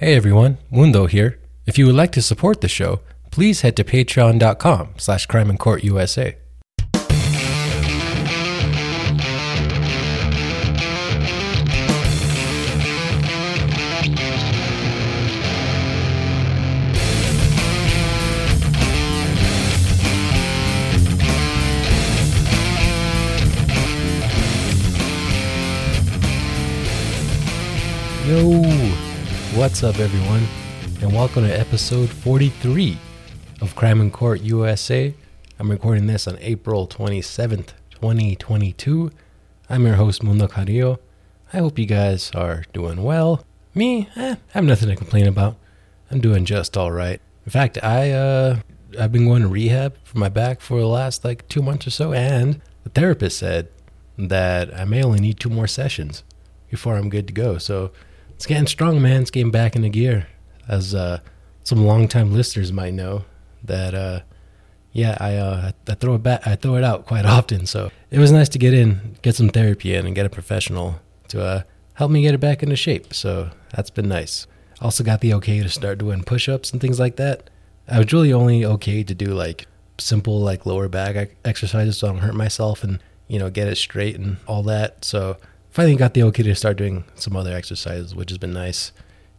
Hey everyone, Mundo here. If you would like to support the show, please head to patreon.com slash crime what's up, everyone, and welcome to episode 43 of Crime and Court USA. I'm recording this on April 27th, 2022. I'm your host, Mundo Carrillo. I hope you guys are doing well. Me, eh, I have nothing to complain about. I'm doing just all right. In fact, I uh, I've been going to rehab for my back for the last like two months or so, and the therapist said that I may only need two more sessions before I'm good to go. So it's getting strong, man. It's getting back into gear. As uh, some longtime listeners might know, that uh, yeah, I uh, I throw it back, I throw it out quite often. So it was nice to get in, get some therapy in, and get a professional to uh, help me get it back into shape. So that's been nice. Also got the okay to start doing push-ups and things like that. I was really only okay to do like simple like lower back exercises so I don't hurt myself and you know get it straight and all that. So finally got the okay to start doing some other exercises, which has been nice.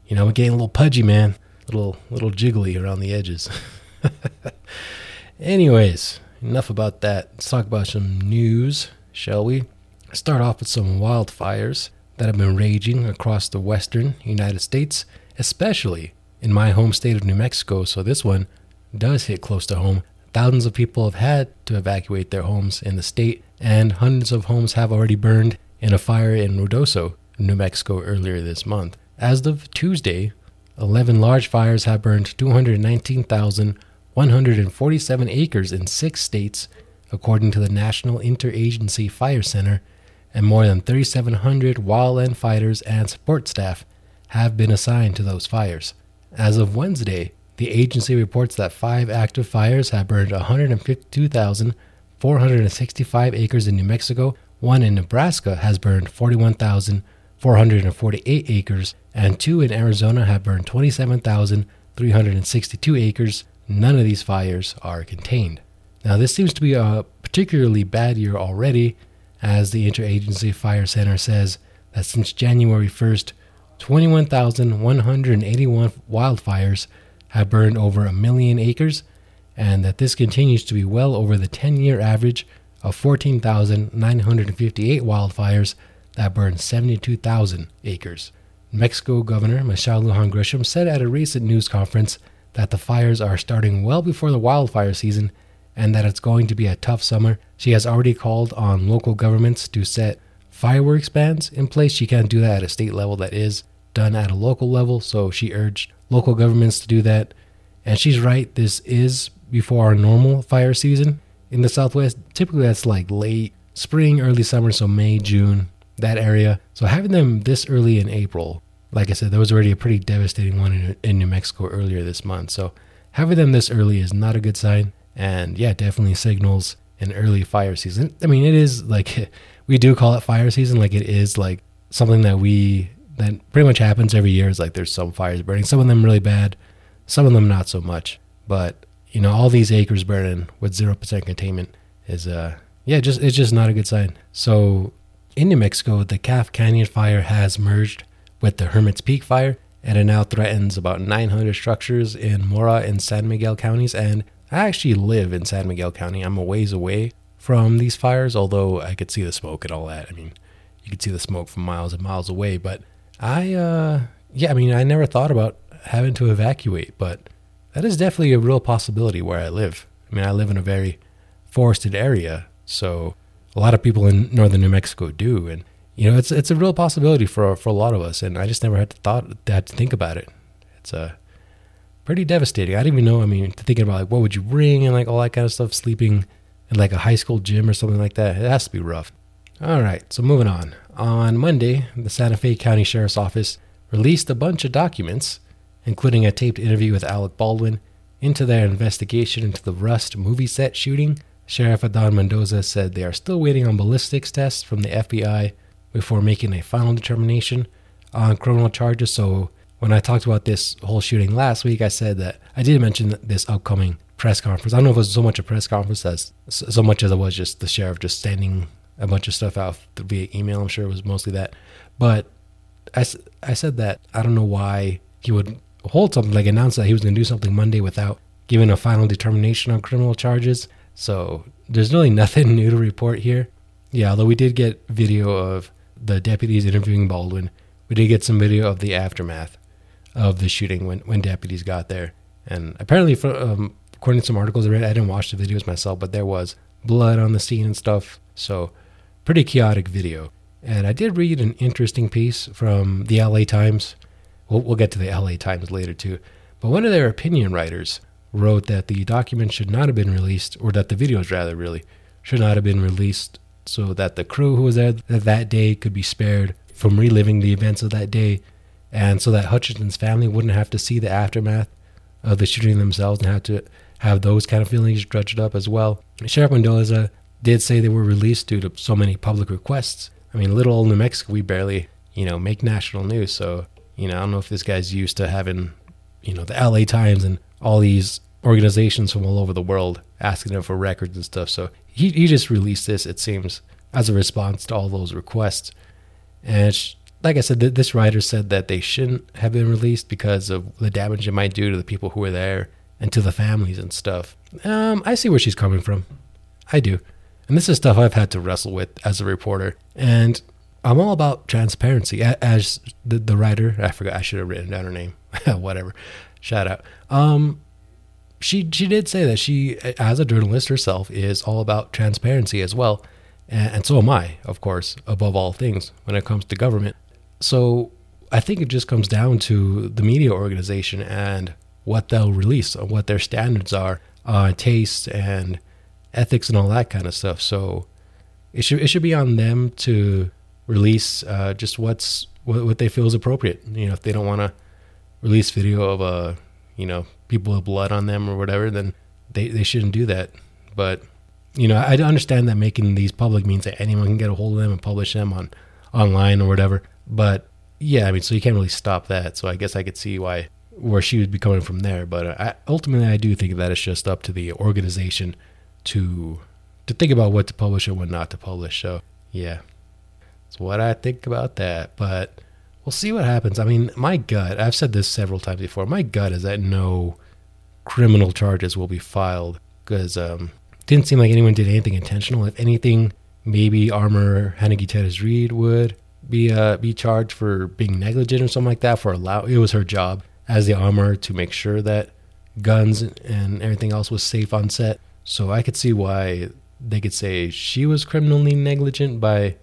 You know, we're getting a little pudgy, man, a little little jiggly around the edges. Anyways, enough about that. Let's talk about some news, shall we? Start off with some wildfires that have been raging across the western United States, especially in my home state of New Mexico. So this one does hit close to home. Thousands of people have had to evacuate their homes in the state, and hundreds of homes have already burned in a fire in Ruidoso, New Mexico, earlier this month. As of Tuesday, 11 large fires have burned 219,147 acres in six states, according to the National Interagency Fire Center, and more than 3,700 wildland fighters and support staff have been assigned to those fires. As of Wednesday, the agency reports that five active fires have burned 152,465 acres in New Mexico, one in Nebraska has burned 41,448 acres, and two in Arizona have burned 27,362 acres. None of these fires are contained. Now, this seems to be a particularly bad year already, as the Interagency Fire Center says that since January 1st, 21,181 wildfires have burned over a million acres, and that this continues to be well over the 10 year average of 14,958 wildfires that burned 72,000 acres. Mexico Governor Michelle Lujan Grisham said at a recent news conference that the fires are starting well before the wildfire season and that it's going to be a tough summer. She has already called on local governments to set fireworks bans in place. She can't do that at a state level, that is done at a local level. So she urged local governments to do that. And she's right, this is before our normal fire season in the Southwest, typically that's like late spring, early summer, so May, June, that area. So having them this early in April, like I said, there was already a pretty devastating one in, in New Mexico earlier this month. So having them this early is not a good sign. And yeah, definitely signals an early fire season. I mean, it is like we do call it fire season, like it is like something that we that pretty much happens every year. Is like there's some fires burning, some of them really bad, some of them not so much. But you know, all these acres burning with 0% containment is, uh, yeah, just it's just not a good sign. So in New Mexico, the Calf Canyon fire has merged with the Hermit's Peak fire, and it now threatens about 900 structures in Mora and San Miguel counties. And I actually live in San Miguel County. I'm a ways away from these fires, although I could see the smoke and all that. I mean, you could see the smoke from miles and miles away. But I, uh, yeah, I mean, I never thought about having to evacuate, but that is definitely a real possibility where I live. I mean, I live in a very forested area, so a lot of people in northern New Mexico do, and you know, it's it's a real possibility for for a lot of us. And I just never had to thought had to think about it. It's a uh, pretty devastating. I didn't even know. I mean, to thinking about like what would you bring and like all that kind of stuff. Sleeping in like a high school gym or something like that. It has to be rough. All right, so moving on. On Monday, the Santa Fe County Sheriff's Office released a bunch of documents including a taped interview with Alec Baldwin, into their investigation into the Rust movie set shooting. Sheriff Adan Mendoza said they are still waiting on ballistics tests from the FBI before making a final determination on criminal charges. So when I talked about this whole shooting last week, I said that I did mention this upcoming press conference. I don't know if it was so much a press conference as so much as it was just the sheriff just sending a bunch of stuff out via email. I'm sure it was mostly that. But I, I said that I don't know why he would hold something like announce that he was going to do something Monday without giving a final determination on criminal charges. So there's really nothing new to report here. Yeah, although we did get video of the deputies interviewing Baldwin, we did get some video of the aftermath of the shooting when, when deputies got there. And apparently, um, according to some articles I read, I didn't watch the videos myself, but there was blood on the scene and stuff. So, pretty chaotic video. And I did read an interesting piece from the LA Times. We'll, we'll get to the LA Times later, too. But one of their opinion writers wrote that the document should not have been released, or that the videos, rather, really, should not have been released so that the crew who was there that day could be spared from reliving the events of that day and so that Hutchinson's family wouldn't have to see the aftermath of the shooting themselves and have to have those kind of feelings dredged up as well. Sheriff Mendoza did say they were released due to so many public requests. I mean, little old New Mexico, we barely, you know, make national news. So, you know, I don't know if this guy's used to having, you know, the LA Times and all these organizations from all over the world asking him for records and stuff. So he, he just released this, it seems, as a response to all those requests. And like I said, th- this writer said that they shouldn't have been released because of the damage it might do to the people who were there and to the families and stuff. Um, I see where she's coming from. I do. And this is stuff I've had to wrestle with as a reporter. And I'm all about transparency. As the, the writer, I forgot, I should have written down her name. Whatever. Shout out. Um, she she did say that she, as a journalist herself, is all about transparency as well. And, and so am I, of course, above all things when it comes to government. So I think it just comes down to the media organization and what they'll release, what their standards are uh, taste and ethics and all that kind of stuff. So it should it should be on them to release uh, just what's what, what they feel is appropriate. You know, if they don't want to release video of a uh, you know people with blood on them or whatever, then they they shouldn't do that. But you know, I understand that making these public means that anyone can get a hold of them and publish them on online or whatever. But yeah, I mean, so you can't really stop that. So I guess I could see why where she would be coming from there. But I, ultimately, I do think that it's just up to the organization to to think about what to publish and what not to publish. So yeah, that's what I think about that. But we'll see what happens. I mean, my gut. I've said this several times before. My gut is that no criminal charges will be filed because um, didn't seem like anyone did anything intentional. If anything, maybe Armor Hannah Gutierrez-Reed would be uh, be charged for being negligent or something like that for allow it was her job as the armor to make sure that guns and everything else was safe on set. So I could see why they could say she was criminally negligent by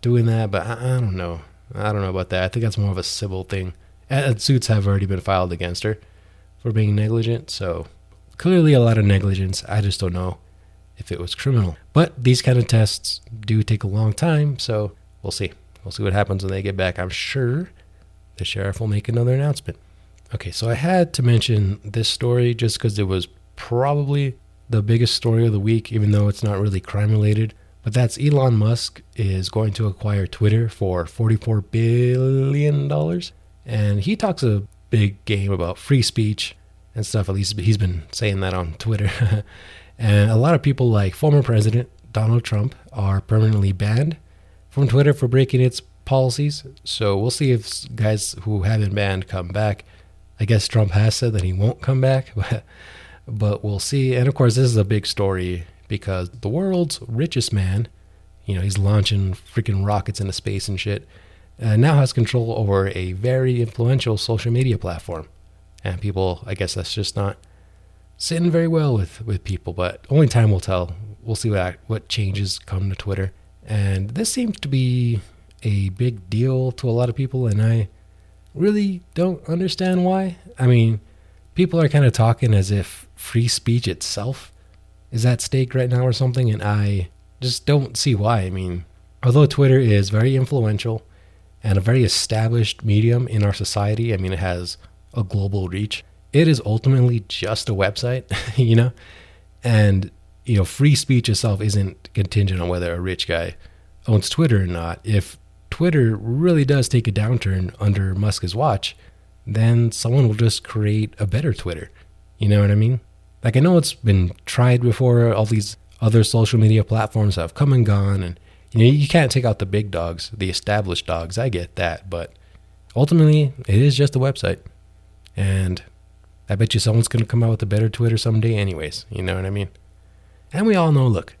doing that, but I, I don't know. I don't know about that. I think that's more of a civil thing. And uh, suits have already been filed against her for being negligent, so clearly a lot of negligence. I just don't know if it was criminal. But these kind of tests do take a long time, so we'll see. We'll see what happens when they get back. I'm sure the sheriff will make another announcement. Okay, so I had to mention this story just because it was probably the biggest story of the week, even though it's not really crime related. But that's Elon Musk is going to acquire Twitter for $44 billion. And he talks a big game about free speech and stuff. At least he's been saying that on Twitter. and a lot of people, like former President Donald Trump, are permanently banned from Twitter for breaking its policies. So we'll see if guys who have been banned come back. I guess Trump has said that he won't come back, but, but we'll see. And of course, this is a big story because the world's richest man, you know, he's launching freaking rockets into space and shit, uh, now has control over a very influential social media platform. And people, I guess that's just not sitting very well with, with people, but only time will tell. We'll see what, what changes come to Twitter. And this seems to be a big deal to a lot of people, and I really don't understand why. I mean, people are kind of talking as if free speech itself is at stake right now or something, and I just don't see why. I mean, although Twitter is very influential and a very established medium in our society, I mean, it has a global reach. It is ultimately just a website, you know? And you know, free speech itself isn't contingent on whether a rich guy owns Twitter or not. If Twitter really does take a downturn under Musk's watch, then someone will just create a better Twitter. You know what I mean? Like I know it's been tried before. All these other social media platforms have come and gone, and you know you can't take out the big dogs, the established dogs. I get that, but ultimately it is just a website, and I bet you someone's gonna come out with a better Twitter someday, anyways. You know what I mean? And we all know, look,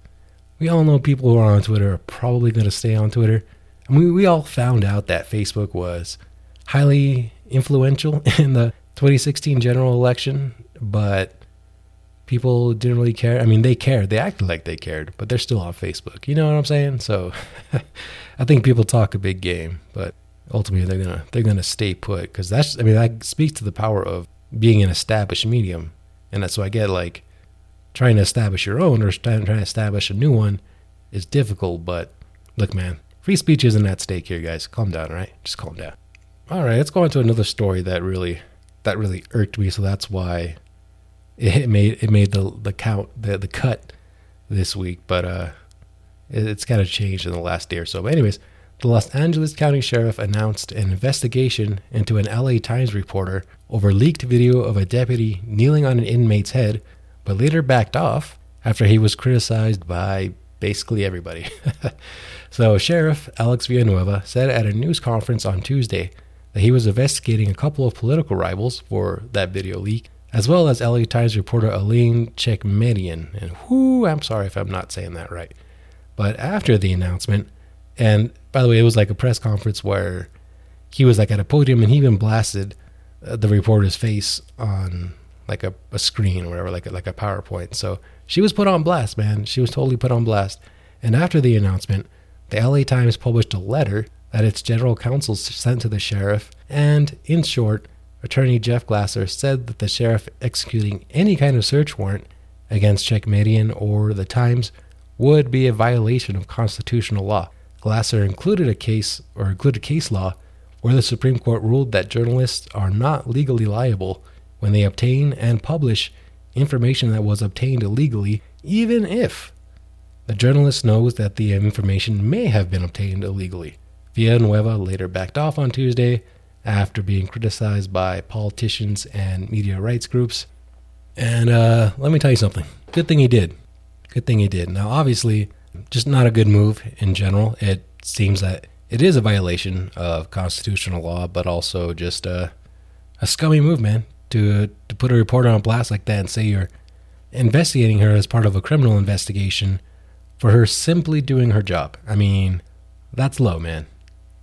we all know people who are on Twitter are probably gonna stay on Twitter. And we, we all found out that Facebook was highly influential in the 2016 general election, but people didn't really care. I mean, they cared. They acted like they cared, but they're still on Facebook. You know what I'm saying? So I think people talk a big game, but ultimately they're gonna they're gonna stay put because that's I mean that speaks to the power of being an established medium, and that's why I get like trying to establish your own or trying to establish a new one is difficult. But look, man, free speech isn't at stake here, guys. Calm down, right? Just calm down. All right, let's go on to another story that really that really irked me. So that's why it made it made the the count the the cut this week, but uh, it, it's kind of changed in the last day or so. But anyways, the Los Angeles County Sheriff announced an investigation into an LA Times reporter over leaked video of a deputy kneeling on an inmate's head, but later backed off after he was criticized by basically everybody. so, Sheriff Alex Villanueva said at a news conference on Tuesday that he was investigating a couple of political rivals for that video leak as well as LA Times reporter Elaine Tchekmedyian. And whoo, I'm sorry if I'm not saying that right. But after the announcement, and by the way, it was like a press conference where he was like at a podium and he even blasted uh, the reporter's face on like a, a screen or whatever, like a, like a PowerPoint. So she was put on blast, man. She was totally put on blast. And after the announcement, the LA Times published a letter that its general counsel sent to the sheriff. And in short, Attorney Jeff Glasser said that the sheriff executing any kind of search warrant against Tchekmedyian or the Times would be a violation of constitutional law. Glasser included a case or included case law where the Supreme Court ruled that journalists are not legally liable when they obtain and publish information that was obtained illegally, even if the journalist knows that the information may have been obtained illegally. Villanueva later backed off on Tuesday after being criticized by politicians and media rights groups. And uh, let me tell you something. Good thing he did. Good thing he did. Now, obviously, just not a good move in general. It seems that it is a violation of constitutional law, but also just a, a scummy move, man, to, to put a reporter on blast like that and say you're investigating her as part of a criminal investigation for her simply doing her job. I mean, that's low, man.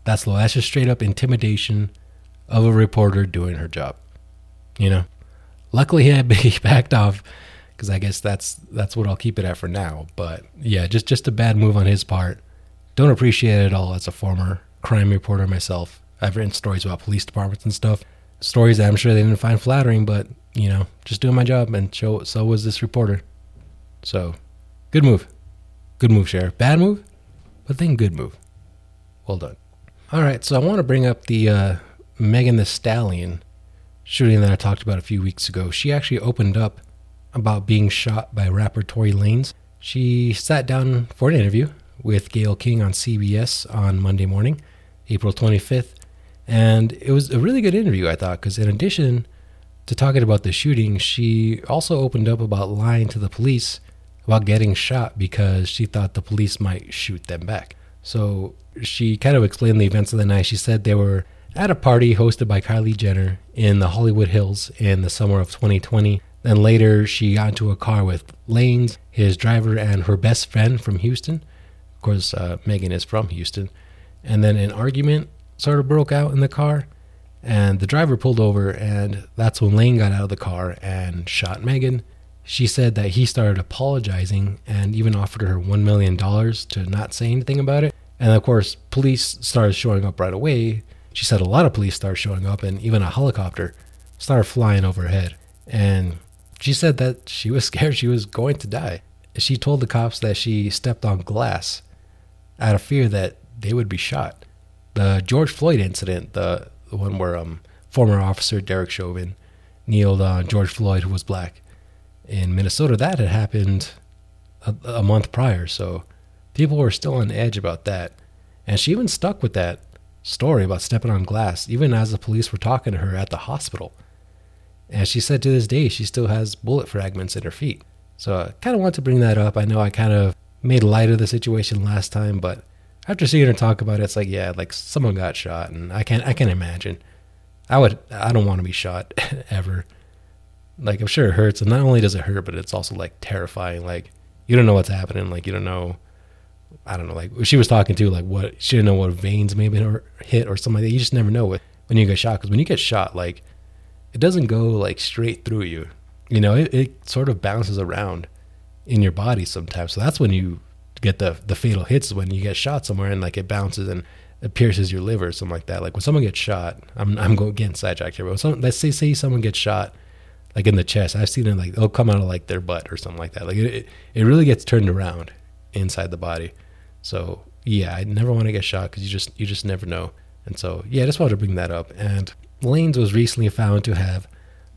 That's low. That's just straight up intimidation of a reporter doing her job. You know, luckily he backed off because I guess that's that's what I'll keep it at for now. But yeah, just just a bad move on his part. Don't appreciate it at all as a former crime reporter myself. I've written stories about police departments and stuff. Stories that I'm sure they didn't find flattering, but you know, just doing my job and show, so was this reporter. So, good move. Good move, Sheriff. Bad move, but then good move. Well done. All right, so I want to bring up the uh, Megan Thee Stallion shooting that I talked about a few weeks ago, she actually opened up about being shot by rapper Tory Lanez. She sat down for an interview with Gayle King on CBS on Monday morning, April 25th. And it was a really good interview, I thought, because in addition to talking about the shooting, she also opened up about lying to the police about getting shot because she thought the police might shoot them back. So she kind of explained the events of the night. She said they were at a party hosted by Kylie Jenner in the Hollywood Hills in the summer of 2020. Then later, she got into a car with Lanez, his driver, and her best friend from Houston. Of course, uh, Megan is from Houston. And then an argument sort of broke out in the car, and the driver pulled over, and that's when Lane got out of the car and shot Megan. She said that he started apologizing and even offered her $1 million to not say anything about it. And of course, police started showing up right away she said a lot of police started showing up and even a helicopter started flying overhead. And she said that she was scared she was going to die. She told the cops that she stepped on glass out of fear that they would be shot. The George Floyd incident, the, the one where um, former officer Derek Chauvin kneeled on George Floyd, who was black, in Minnesota, that had happened a, a month prior. So people were still on edge about that. And she even stuck with that story about stepping on glass, even as the police were talking to her at the hospital. And she said to this day she still has bullet fragments in her feet. So I kind of want to bring that up. I know I kind of made light of the situation last time, but after seeing her talk about it, it's like, yeah, like someone got shot, and I can't, I can't imagine. I would, I don't want to be shot ever. Like I'm sure it hurts, and not only does it hurt, but it's also like terrifying. Like you don't know what's happening. Like you don't know. I don't know. Like she was talking to, like what she didn't know what veins maybe or hit or something like that. You just never know when you get shot. Because when you get shot, like it doesn't go like straight through you. You know, it, it sort of bounces around in your body sometimes. So that's when you get the the fatal hits when you get shot somewhere and like it bounces and it pierces your liver or something like that. Like when someone gets shot, I'm I'm going getting sidetracked here. But some, let's say say someone gets shot like in the chest. I've seen it like it'll come out of like their butt or something like that. Like it it really gets turned around inside the body. So yeah, I never want to get shot because you just you just never know. And so yeah, I just wanted to bring that up. And Lanez was recently found to have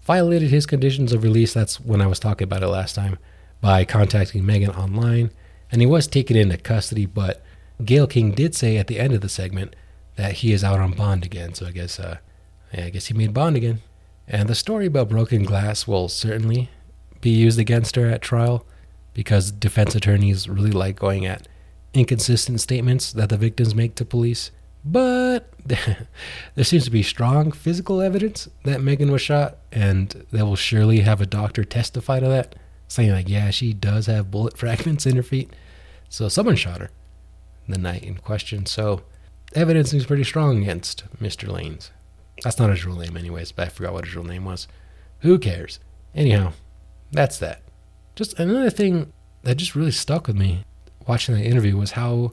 violated his conditions of release. That's when I was talking about it last time by contacting Megan online, and he was taken into custody. But Gayle King did say at the end of the segment that he is out on bond again. So I guess, uh, yeah, I guess he made bond again. And the story about broken glass will certainly be used against her at trial because defense attorneys really like going at inconsistent statements that the victims make to police. But there seems to be strong physical evidence that Megan was shot, and they will surely have a doctor testify to that saying like, yeah, she does have bullet fragments in her feet. So someone shot her the night in question. So evidence seems pretty strong against Mr. Lanez. That's not his real name, anyways, but I forgot what his real name was. Who cares? Anyhow, that's that. Just another thing that just really stuck with me watching that interview was how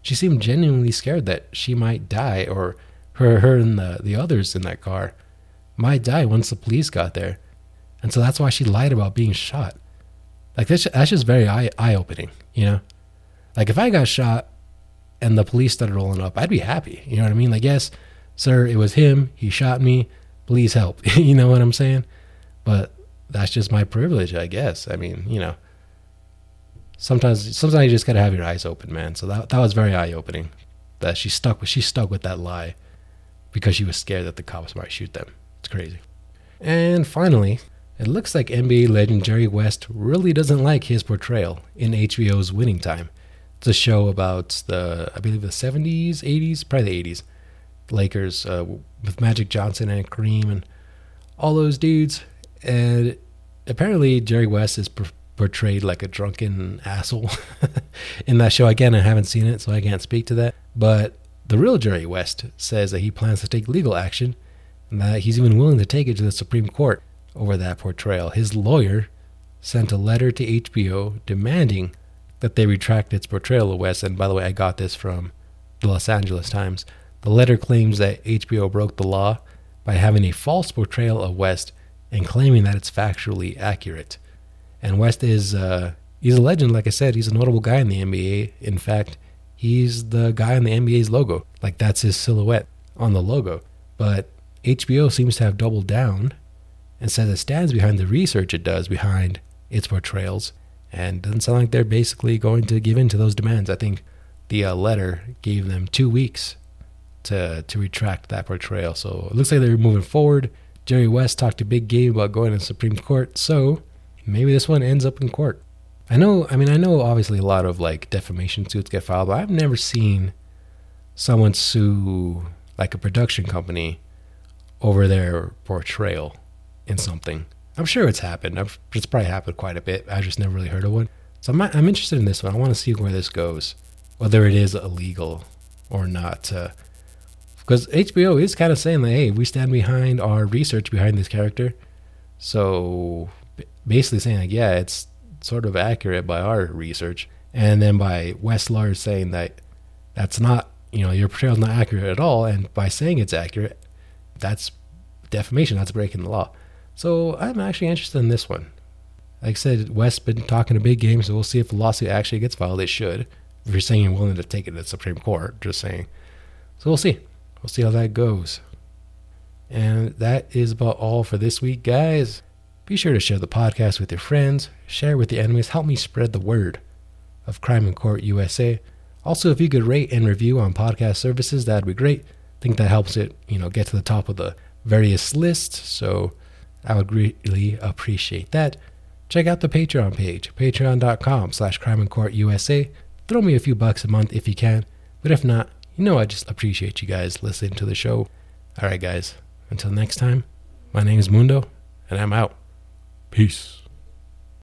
she seemed genuinely scared that she might die or her her and the, the others in that car might die once the police got there. And so that's why she lied about being shot. Like that's that's just very eye eye opening, you know. Like if I got shot and the police started rolling up, I'd be happy. You know what I mean? Like yes, sir, it was him. He shot me. Please help. you know what I'm saying? But that's just my privilege, I guess. I mean, you know. Sometimes sometimes you just gotta have your eyes open, man. So that that was very eye opening. That she stuck with she stuck with that lie because she was scared that the cops might shoot them. It's crazy. And finally, it looks like NBA legend Jerry West really doesn't like his portrayal in HBO's Winning Time. It's a show about the, I believe, the 70s, 80s, probably the 80s. Lakers uh, with Magic Johnson and Kareem and all those dudes. And apparently, Jerry West is per- portrayed like a drunken asshole in that show. Again, I haven't seen it, so I can't speak to that. But the real Jerry West says that he plans to take legal action and that he's even willing to take it to the Supreme Court over that portrayal. His lawyer sent a letter to HBO demanding that they retract its portrayal of West. And by the way, I got this from the Los Angeles Times. The letter claims that HBO broke the law by having a false portrayal of West and claiming that it's factually accurate. And West is uh, he's a legend, like I said. He's a notable guy in the NBA. In fact, he's the guy on the NBA's logo. Like that's his silhouette on the logo. But HBO seems to have doubled down and says it stands behind the research it does behind its portrayals and doesn't sound like they're basically going to give in to those demands. I think the uh, letter gave them two weeks to to retract that portrayal. So it looks like they're moving forward. Jerry West talked to Big Game about going to the Supreme Court, so maybe this one ends up in court. I know, I mean, I know obviously a lot of like defamation suits get filed, but I've never seen someone sue like a production company over their portrayal in something. I'm sure it's happened. I've, it's probably happened quite a bit. I just never really heard of one. So I'm, I'm interested in this one. I want to see where this goes, whether it is illegal or not. Because HBO is kind of saying that, hey, we stand behind our research behind this character. So basically saying, like, yeah, it's sort of accurate by our research. And then by Westlar saying that that's not, you know, your portrayal is not accurate at all. And by saying it's accurate, that's defamation. That's breaking the law. So I'm actually interested in this one. Like I said, West's been talking a big game, so we'll see if the lawsuit actually gets filed. It should. If you're saying you're willing to take it to the Supreme Court, just saying. So we'll see. We'll see how that goes. And that is about all for this week, guys. Be sure to share the podcast with your friends, share with your enemies, help me spread the word of Crime in Court USA. Also, if you could rate and review on podcast services, that'd be great. I think that helps it, you know, get to the top of the various lists. So I would greatly appreciate that. Check out the Patreon page, patreon.com slash crime and court USA. Throw me a few bucks a month if you can. But if not, you know I just appreciate you guys listening to the show. All right, guys. Until next time, my name is Mundo, and I'm out. Peace.